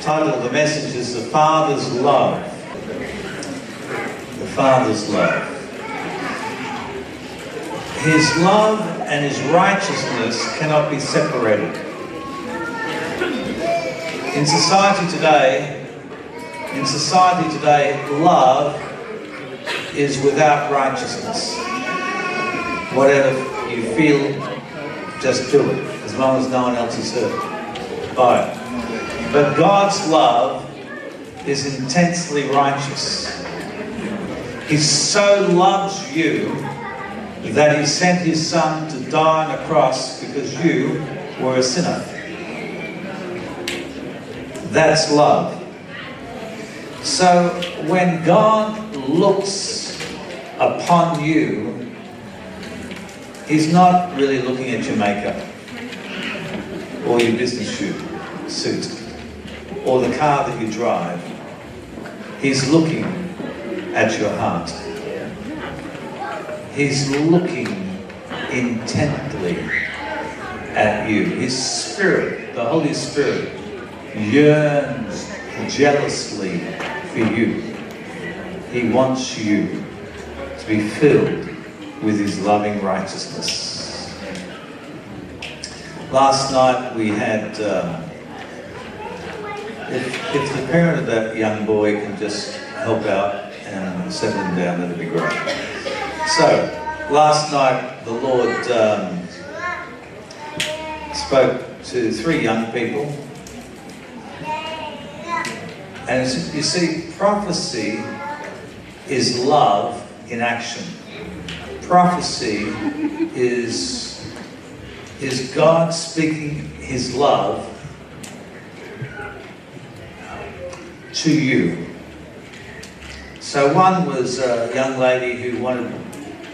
title of the message is The Father's Love. The Father's Love. His love and his righteousness cannot be separated. In society today, in society today, love is without righteousness. Whatever you feel, just do it, as long as no one else is hurt by it. But God's love is intensely righteous. He so loves you that he sent his son to die on a cross because you were a sinner. That's love. So when God looks upon you, he's not really looking at your makeup or your business suit or the car that you drive. He's looking at your heart. He's looking intently at you. His Spirit, the Holy Spirit, yearns jealously for you. He wants you to be filled with His loving righteousness. Last night we had. Um, if, if the parent of that young boy can just help out and settle him down, that'd be great. So, last night the Lord um, spoke to three young people. And you see, prophecy is love in action. Prophecy is, is God speaking his love to you. So one was a young lady who wanted,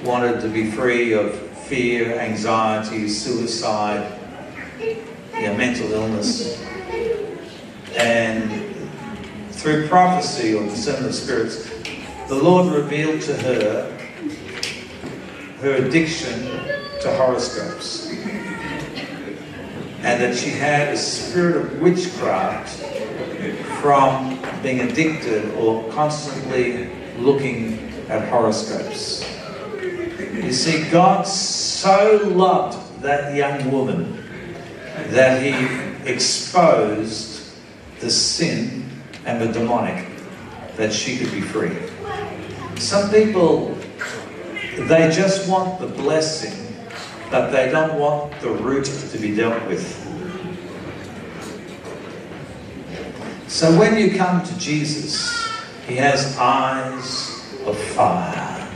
wanted to be free of fear, anxiety, suicide, yeah, mental illness. And through prophecy or the discernment of spirits, the Lord revealed to her her addiction to horoscopes. And that she had a spirit of witchcraft from being addicted or constantly looking at horoscopes. You see, God so loved that young woman that he exposed the sin and the demonic that she could be free. Some people, they just want the blessing, but they don't want the root to be dealt with. So when you come to Jesus, he has eyes of fire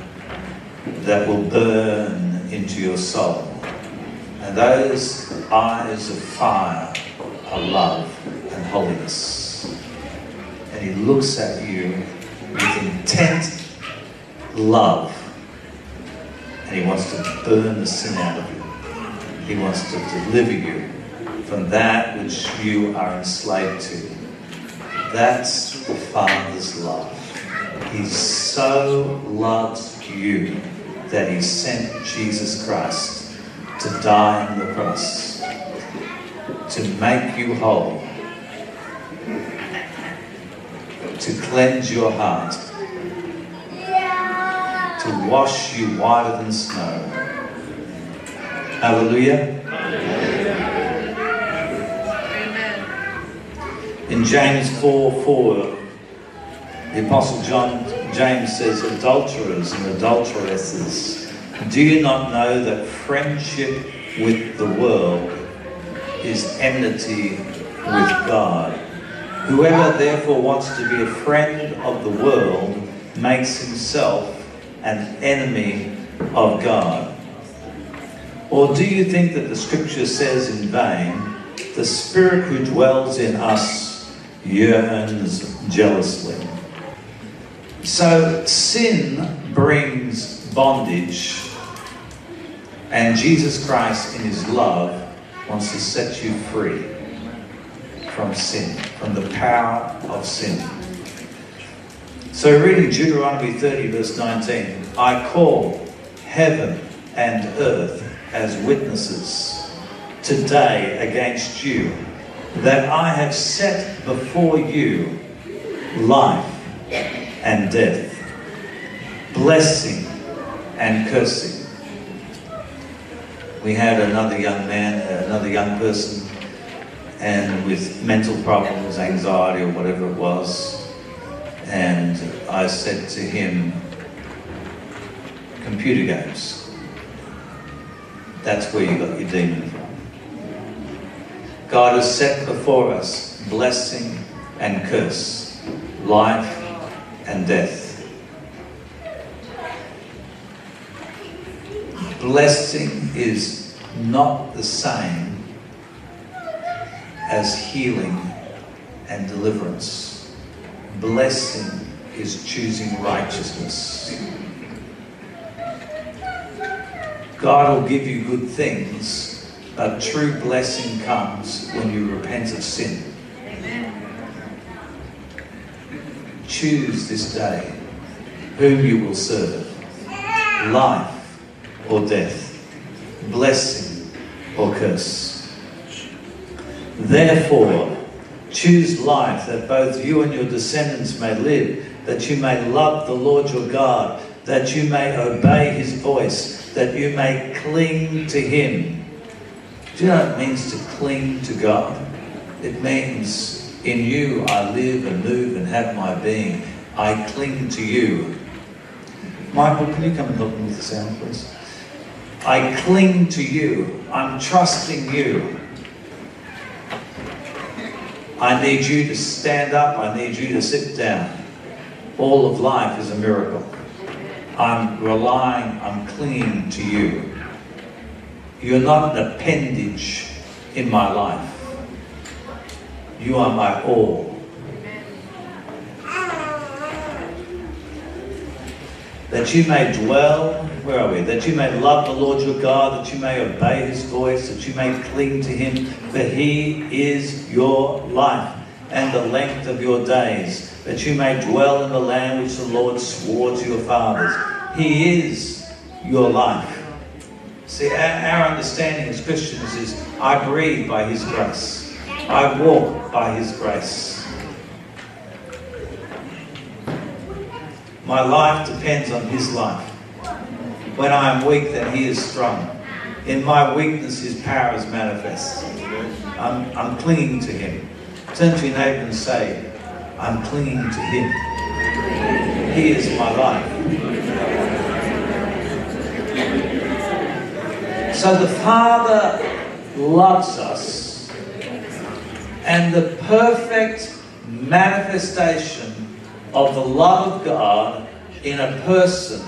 that will burn into your soul. And those eyes of fire are love and holiness. And he looks at you with intent love. And he wants to burn the sin out of you. He wants to deliver you from that which you are enslaved to. That's the Father's love. He so loves you that he sent Jesus Christ to die on the cross, to make you whole, to cleanse your heart, to wash you whiter than snow. Hallelujah. In James 4 4, the Apostle John James says, Adulterers and adulteresses, do you not know that friendship with the world is enmity with God? Whoever therefore wants to be a friend of the world makes himself an enemy of God. Or do you think that the scripture says in vain, the Spirit who dwells in us yearns jealously. So sin brings bondage, and Jesus Christ, in his love, wants to set you free from sin, from the power of sin. So, reading Deuteronomy 30, verse 19, I call heaven and earth as witnesses today against you that I have set before you life and death, blessing and cursing. We had another young man, uh, another young person, and with mental problems, anxiety, or whatever it was. And I said to him, computer games. That's where you got your demon from. God has set before us blessing and curse, life and death. Blessing is not the same as healing and deliverance. Blessing is choosing righteousness. God will give you good things, but true blessing comes when you repent of sin. Choose this day whom you will serve life or death, blessing or curse. Therefore, choose life that both you and your descendants may live, that you may love the Lord your God, that you may obey his voice, that you may cling to him. Do you know what it means to cling to God? It means in you I live and move and have my being. I cling to you. Michael, can you come and help me with the sound, please? I cling to you. I'm trusting you. I need you to stand up. I need you to sit down. All of life is a miracle. I'm relying, I'm clinging to you. You're not an appendage in my life. You are my all. That you may dwell, where are we? That you may love the Lord your God, that you may obey his voice, that you may cling to him, for he is your life and the length of your days, that you may dwell in the land which the Lord swore to your fathers. He is your life. See, our understanding as Christians is I breathe by His grace, I walk by His grace. My life depends on His life. When I am weak, then He is strong. In my weakness, His power is manifest. I'm, I'm clinging to Him. Turn to your neighbor and say, I'm clinging to Him. He is my life. So the Father loves us, and the perfect manifestation of the love of God in a person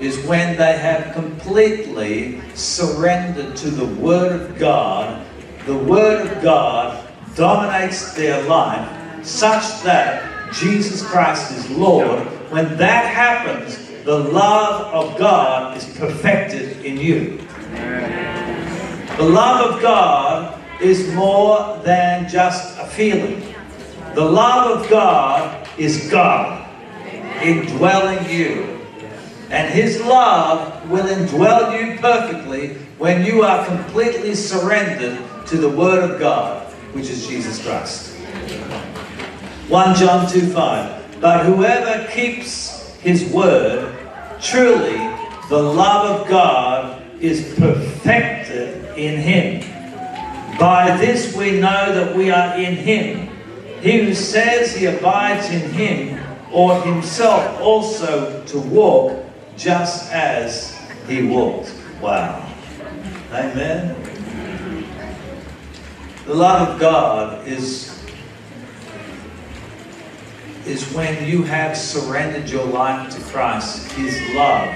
is when they have completely surrendered to the Word of God. The Word of God dominates their life such that Jesus Christ is Lord. When that happens, the love of God is perfected in you. The love of God is more than just a feeling. The love of God is God indwelling you. And His love will indwell you perfectly when you are completely surrendered to the Word of God, which is Jesus Christ. 1 John 2 5. But whoever keeps His Word, truly the love of God is perfected in him. By this we know that we are in him. He who says he abides in him ought himself also to walk just as he walked. Wow. Amen. The love of God is is when you have surrendered your life to Christ, His love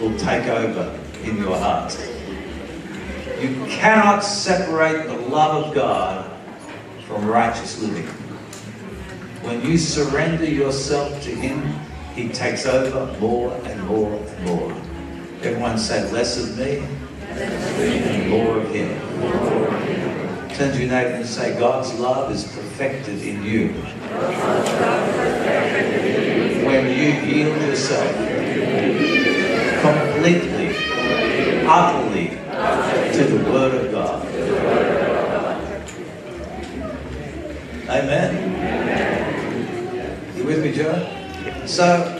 will take over in your heart. You cannot separate the love of God from righteous living. When you surrender yourself to Him, He takes over more and more and more. Everyone say, less of me and more of Him. Turn to your neighbor and say, God's love is perfected in you. When you yield yourself completely, utterly to the Word of God. Amen. You with me, Joe? So,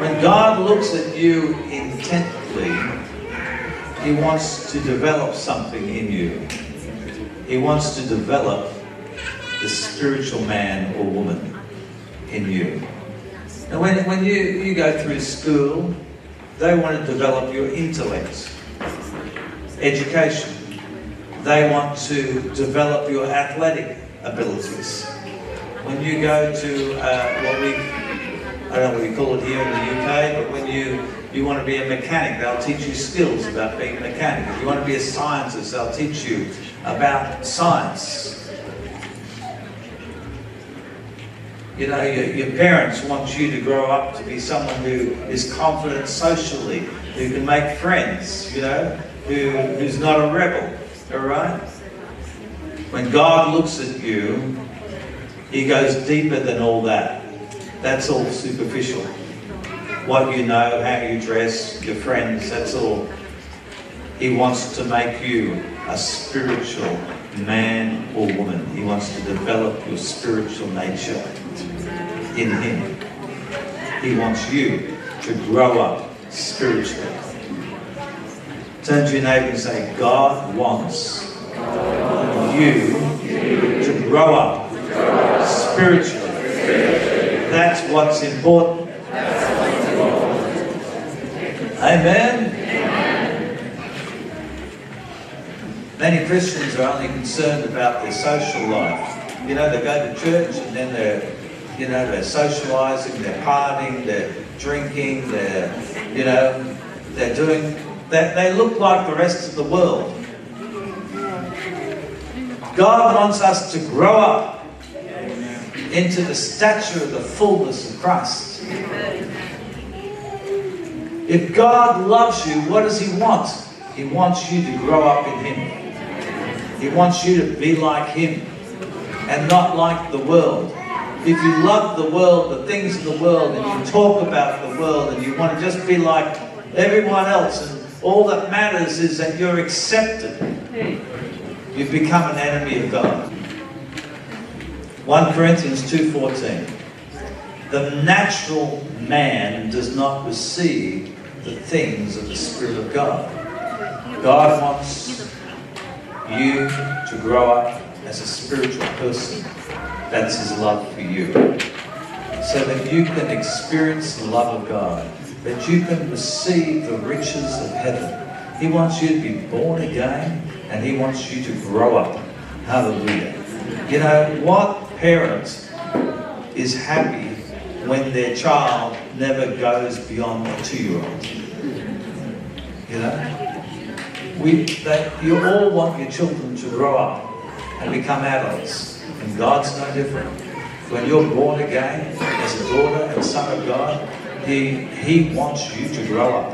when God looks at you intently, He wants to develop something in you. He wants to develop the spiritual man or woman in you. And when, when you, you go through school, they want to develop your intellect, education. They want to develop your athletic abilities. When you go to uh, what we, I don't know what we call it here in the UK, but when you, you want to be a mechanic, they'll teach you skills about being a mechanic. If you want to be a scientist, they'll teach you about science. You know, your, your parents want you to grow up to be someone who is confident socially, who can make friends, you know, who, who's not a rebel, all right? When God looks at you, He goes deeper than all that. That's all superficial. What you know, how you dress, your friends, that's all. He wants to make you a spiritual man or woman. He wants to develop your spiritual nature in Him. He wants you to grow up spiritually. Turn to your neighbor and say, God wants you to grow up spiritually. That's what's important. Amen. Many Christians are only concerned about their social life. You know, they go to church and then they're you know, they're socializing, they're partying, they're drinking, they're, you know, they're doing, they, they look like the rest of the world. God wants us to grow up into the stature of the fullness of Christ. If God loves you, what does He want? He wants you to grow up in Him. He wants you to be like Him and not like the world if you love the world, the things of the world, and you talk about the world, and you want to just be like everyone else, and all that matters is that you're accepted, you've become an enemy of God. 1 Corinthians 2.14 The natural man does not receive the things of the Spirit of God. God wants you to grow up as a spiritual person. That's His love for you. So that you can experience the love of God, that you can receive the riches of heaven. He wants you to be born again and He wants you to grow up. Hallelujah. You know, what parent is happy when their child never goes beyond a two-year-old? You know? We, that you all want your children to grow up and become adults. And God's no different. When you're born again as a daughter and son of God, He, he wants you to grow up.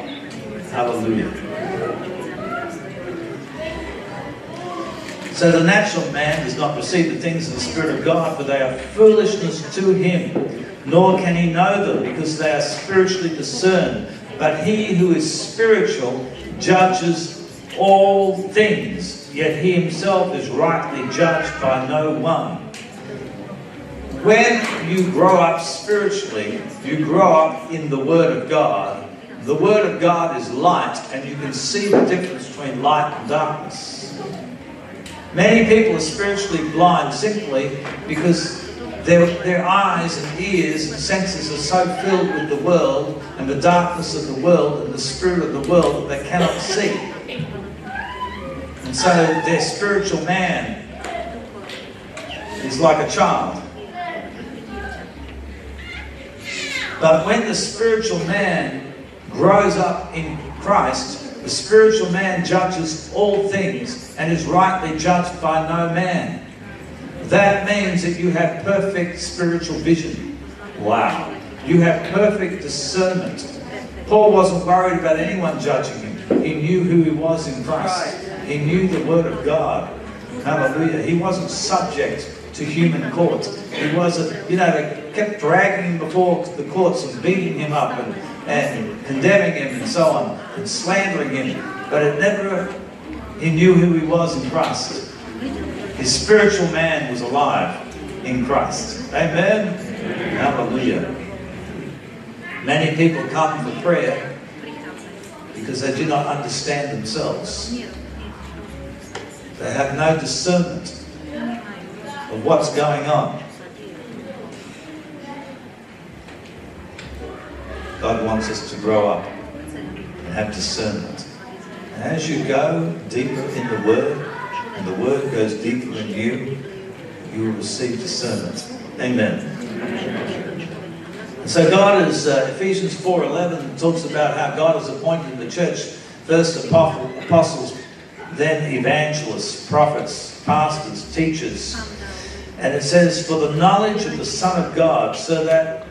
Hallelujah. So the natural man does not receive the things of the Spirit of God, for they are foolishness to him, nor can he know them, because they are spiritually discerned. But he who is spiritual judges all things, yet he himself is rightly judged by no one. When you grow up spiritually, you grow up in the Word of God. The Word of God is light, and you can see the difference between light and darkness. Many people are spiritually blind simply because their, their eyes and ears and senses are so filled with the world and the darkness of the world and the spirit of the world that they cannot see. And so their spiritual man is like a child. But when the spiritual man grows up in Christ, the spiritual man judges all things and is rightly judged by no man. That means that you have perfect spiritual vision. Wow. You have perfect discernment. Paul wasn't worried about anyone judging him. He knew who he was in Christ. He knew the Word of God. Hallelujah. He wasn't subject to human courts. He wasn't, you know, they kept dragging him before the courts and beating him up and, and condemning him and so on and slandering him. but it never, he knew who he was in Christ. His spiritual man was alive in Christ. Amen? Hallelujah. Many people come for prayer because they do not understand themselves. They have no discernment of what's going on. God wants us to grow up and have discernment. And as you go deeper in the Word, and the Word goes deeper in you, you will receive discernment. Amen. And so God is, uh, Ephesians 4.11 talks about how God has appointed the church first apostles, then evangelists, prophets, pastors, teachers. And it says, for the knowledge of the Son of God, so that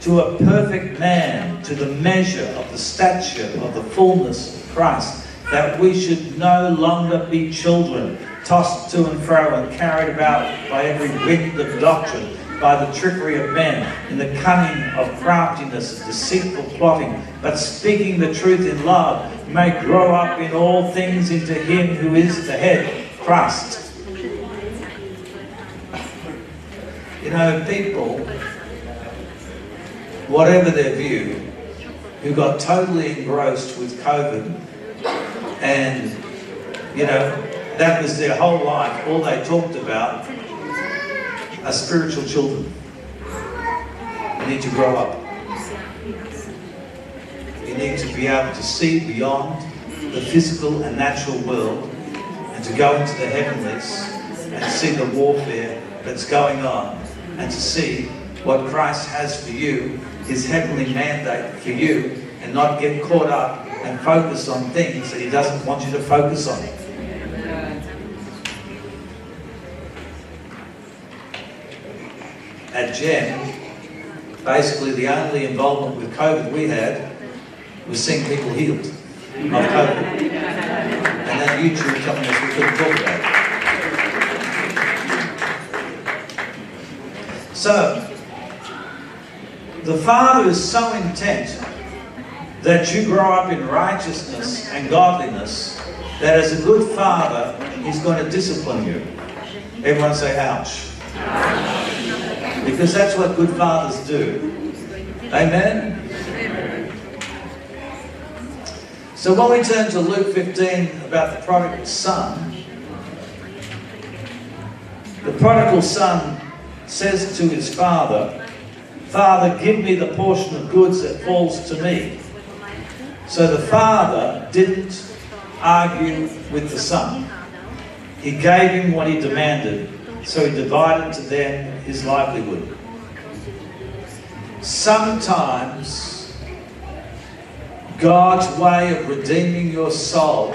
to a perfect man, to the measure of the stature of the fullness of Christ, that we should no longer be children, tossed to and fro and carried about by every wind of doctrine, by the trickery of men, in the cunning of craftiness and deceitful plotting, but speaking the truth in love, may grow up in all things into him who is the head, Christ. You know, people whatever their view, who got totally engrossed with COVID and, you know, that was their whole life. All they talked about are spiritual children. You need to grow up. You need to be able to see beyond the physical and natural world and to go into the heavenlies and see the warfare that's going on and to see what Christ has for you his heavenly mandate for you and not get caught up and focus on things that he doesn't want you to focus on. At GEM, basically the only involvement with COVID we had was seeing people healed of COVID. And then YouTube telling us we couldn't talk about it. So, the Father is so intent that you grow up in righteousness and godliness that as a good father, he's going to discipline you. Everyone say, ouch. Because that's what good fathers do. Amen? So when we turn to Luke 15 about the prodigal son, the prodigal son says to his father, Father, give me the portion of goods that falls to me. So the father didn't argue with the son. He gave him what he demanded, so he divided to them his livelihood. Sometimes God's way of redeeming your soul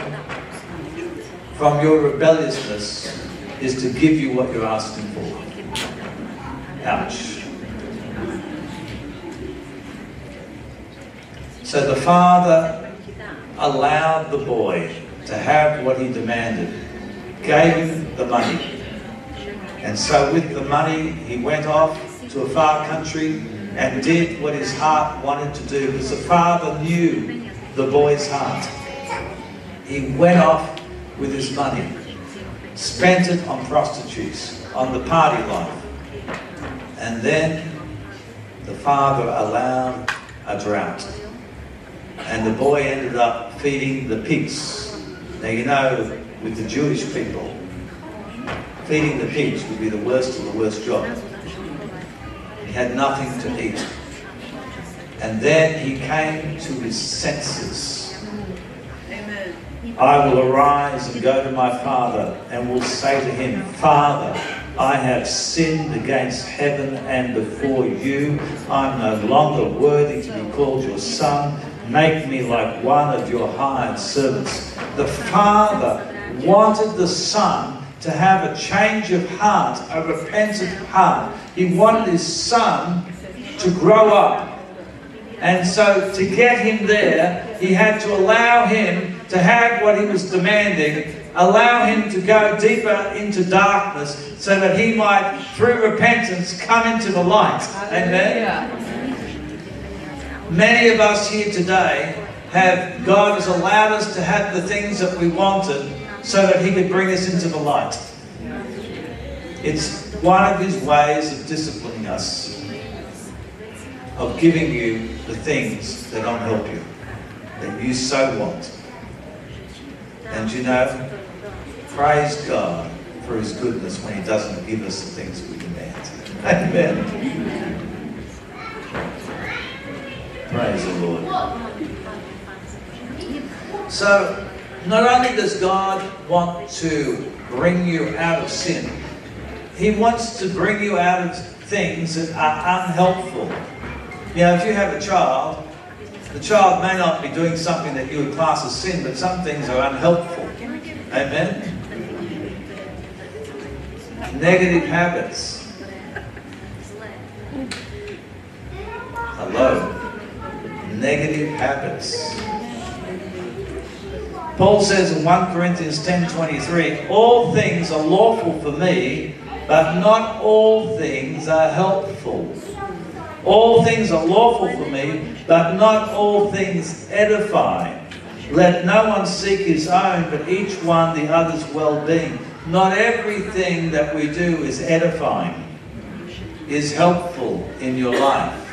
from your rebelliousness is to give you what you're asking for. Ouch. So the father allowed the boy to have what he demanded, gave him the money. And so with the money, he went off to a far country and did what his heart wanted to do because the father knew the boy's heart. He went off with his money, spent it on prostitutes, on the party life. And then the father allowed a drought and the boy ended up feeding the pigs. Now, you know, with the Jewish people, feeding the pigs would be the worst of the worst job. He had nothing to eat. And then he came to his senses. Amen. I will arise and go to my father and will say to him, Father, I have sinned against heaven and before you. I'm no longer worthy to be called your son. Make me like one of your hired servants. The Father wanted the Son to have a change of heart, a repentant heart. He wanted his Son to grow up. And so, to get him there, he had to allow him to have what he was demanding, allow him to go deeper into darkness so that he might, through repentance, come into the light. Amen. Many of us here today have God has allowed us to have the things that we wanted so that He could bring us into the light. It's one of His ways of disciplining us, of giving you the things that don't help you, that you so want. And you know, praise God for His goodness when He doesn't give us the things we demand. Amen. Praise the Lord. So, not only does God want to bring you out of sin, He wants to bring you out of things that are unhelpful. You know, if you have a child, the child may not be doing something that you would class as sin, but some things are unhelpful. Amen? Negative habits. Hello. Negative habits. Paul says in 1 Corinthians 10:23, all things are lawful for me, but not all things are helpful. All things are lawful for me, but not all things edify. Let no one seek his own, but each one the other's well-being. Not everything that we do is edifying, is helpful in your life.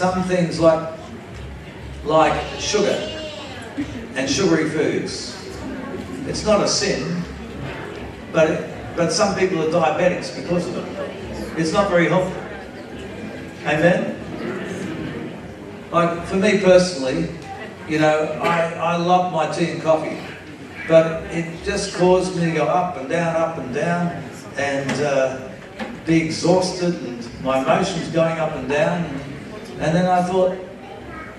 Some things like like sugar and sugary foods. It's not a sin, but, it, but some people are diabetics because of it. It's not very helpful. Amen? Like, for me personally, you know, I, I love my tea and coffee, but it just caused me to go up and down, up and down, and uh, be exhausted, and my emotions going up and down. And then I thought,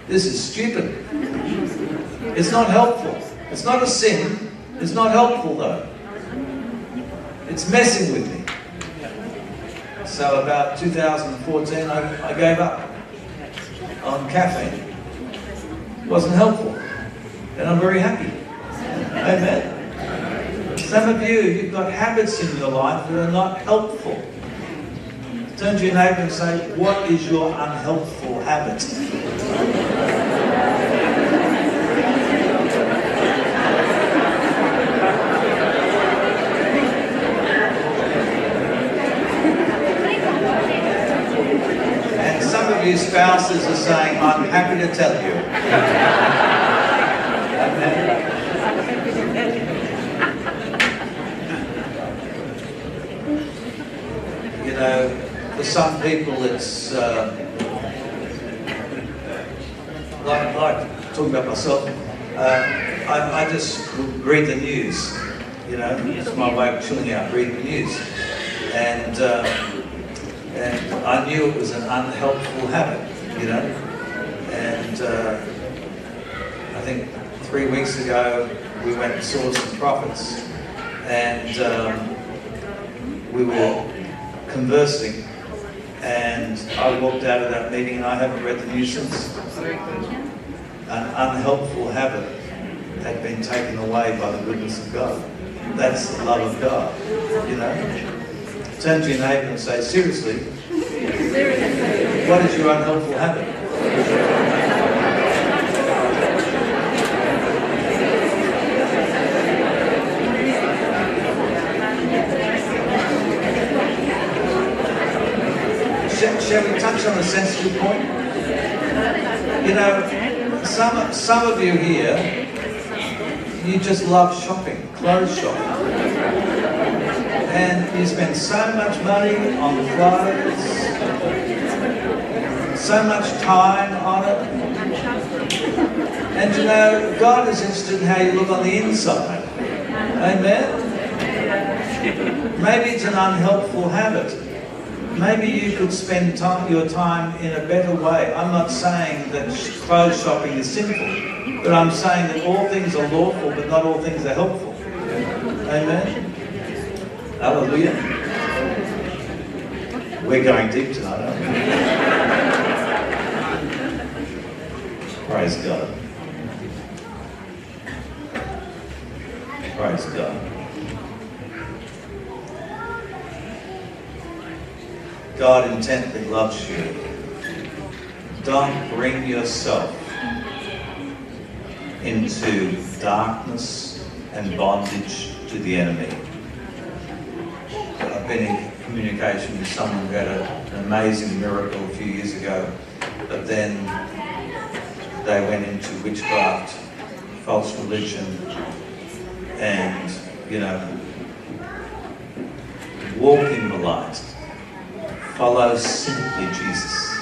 this is stupid. It's not helpful. It's not a sin. It's not helpful though. It's messing with me. So about 2014, I, I gave up on caffeine. It wasn't helpful. And I'm very happy. Amen. Some of you, you've got habits in your life that are not helpful. Turn to your neighbour and say, What is your unhelpful habit? and some of you spouses are saying, I'm happy to tell you. you know, for some people, it's uh, like, like talking about myself. Uh, I, I just read the news. You know, it's my way of chilling out, reading the news, and um, and I knew it was an unhelpful habit. You know, and uh, I think three weeks ago we went and saw some prophets, and um, we were conversing and I walked out of that meeting and I haven't read the news since. An unhelpful habit had been taken away by the goodness of God. That's the love of God, you know. Turn to your neighbour and say, seriously, what is your unhelpful habit? shall we touch on a sensitive point? You know, some, some of you here, you just love shopping, clothes shopping. And you spend so much money on clothes, so much time on it. And you know, God is interested in how you look on the inside. Amen? Maybe it's an unhelpful habit maybe you could spend time, your time in a better way. I'm not saying that clothes shopping is sinful, but I'm saying that all things are lawful, but not all things are helpful. Amen? Hallelujah. We're going deep tonight, aren't we? Praise God. Praise God. God intently loves you. Don't bring yourself into darkness and bondage to the enemy. I've been in communication with someone who had a, an amazing miracle a few years ago, but then they went into witchcraft, false religion, and, you know, walk in the light. Follow simply Jesus.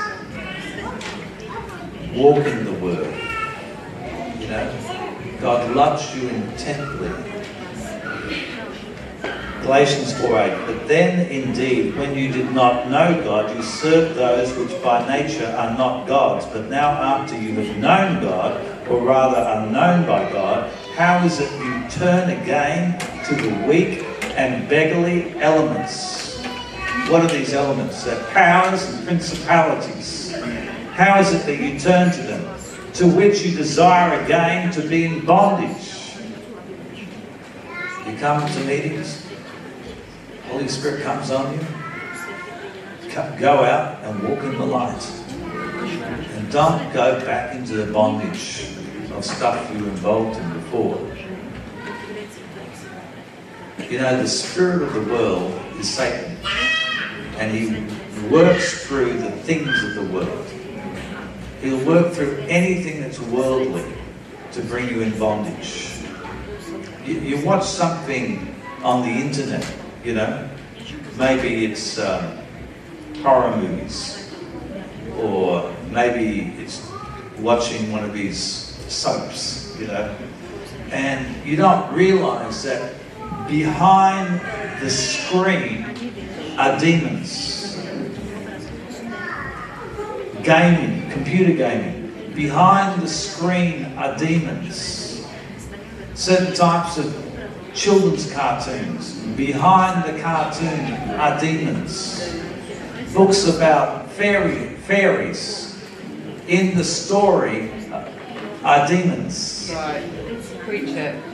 Walk in the Word. You know, God loves you intently. Galatians 4:8. But then indeed, when you did not know God, you served those which by nature are not gods. But now after you have known God, or rather are known by God, how is it you turn again to the weak and beggarly elements? What are these elements? They're powers and principalities. How is it that you turn to them? To which you desire again to be in bondage. You come to meetings, Holy Spirit comes on you. Go out and walk in the light. And don't go back into the bondage of stuff you were involved in before. You know, the spirit of the world is Satan. And he works through the things of the world. He'll work through anything that's worldly to bring you in bondage. You, you watch something on the internet, you know, maybe it's um, horror movies, or maybe it's watching one of these soaps, you know, and you don't realize that behind the screen are demons gaming, computer gaming. Behind the screen are demons. Certain types of children's cartoons. Behind the cartoon are demons. Books about fairy, fairies. In the story uh, are demons. Right.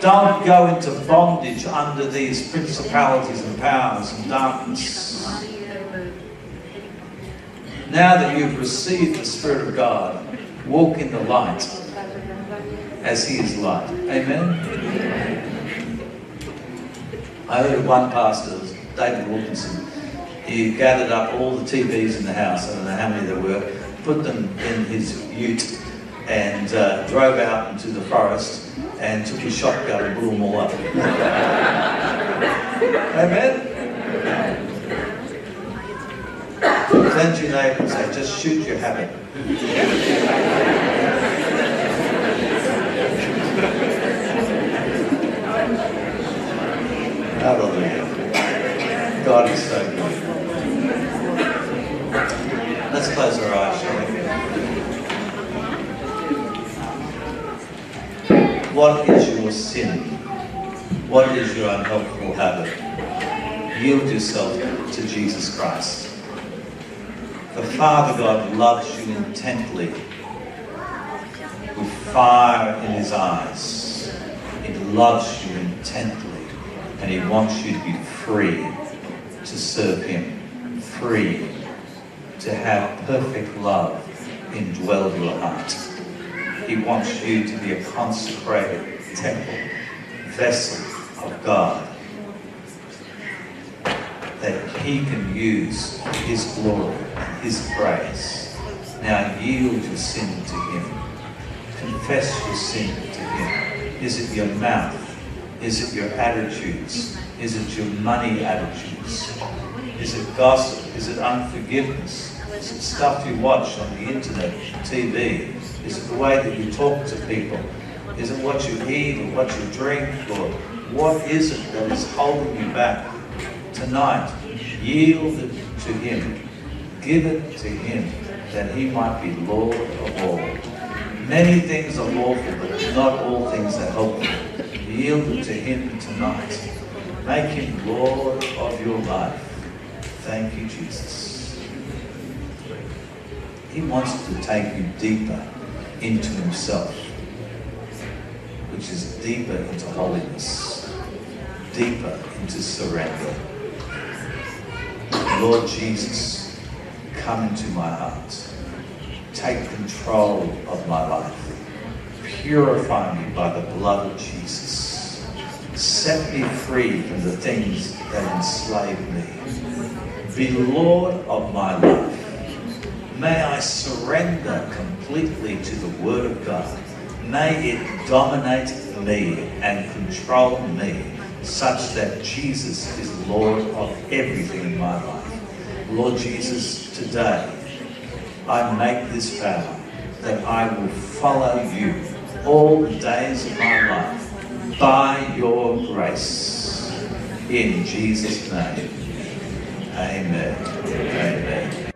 Don't go into bondage under these principalities and powers and darkness. Now that you've received the Spirit of God, walk in the light as He is light. Amen? I heard one pastor, David Wilkinson, he gathered up all the TVs in the house, I don't know how many there were, put them in his ute and uh, drove out into the forest and took his shotgun and blew them all up. Amen? Turn your neighbour and say, just shoot your habit. Hallelujah. God is so good. Let's close our eyes, shall we? What is your sin? What is your unhelpful habit? Yield yourself to Jesus Christ. The Father God loves you intently with fire in his eyes. He loves you intently and he wants you to be free to serve him, free to have perfect love indwell your heart. He wants you to be a consecrated temple, vessel of God that he can use his glory and his praise. Now yield your sin to him. Confess your sin to him. Is it your mouth? Is it your attitudes? Is it your money attitudes? Is it gossip? Is it unforgiveness? Is it stuff you watch on the internet, TV? Is it the way that you talk to people? Is it what you eat or what you drink? Or what is it that is holding you back? Tonight, yield it to Him. Give it to Him that He might be Lord of all. Many things are lawful, but not all things are helpful. Yield it to Him tonight. Make Him Lord of your life. Thank you, Jesus. He wants to take you deeper into Himself, which is deeper into holiness, deeper into surrender. Lord Jesus, come into my heart. Take control of my life. Purify me by the blood of Jesus. Set me free from the things that enslave me. Be Lord of my life. May I surrender completely to the Word of God. May it dominate me and control me such that Jesus is Lord of everything in my life. Lord Jesus, today I make this vow that I will follow you all the days of my life by your grace. In Jesus' name. Amen. Amen.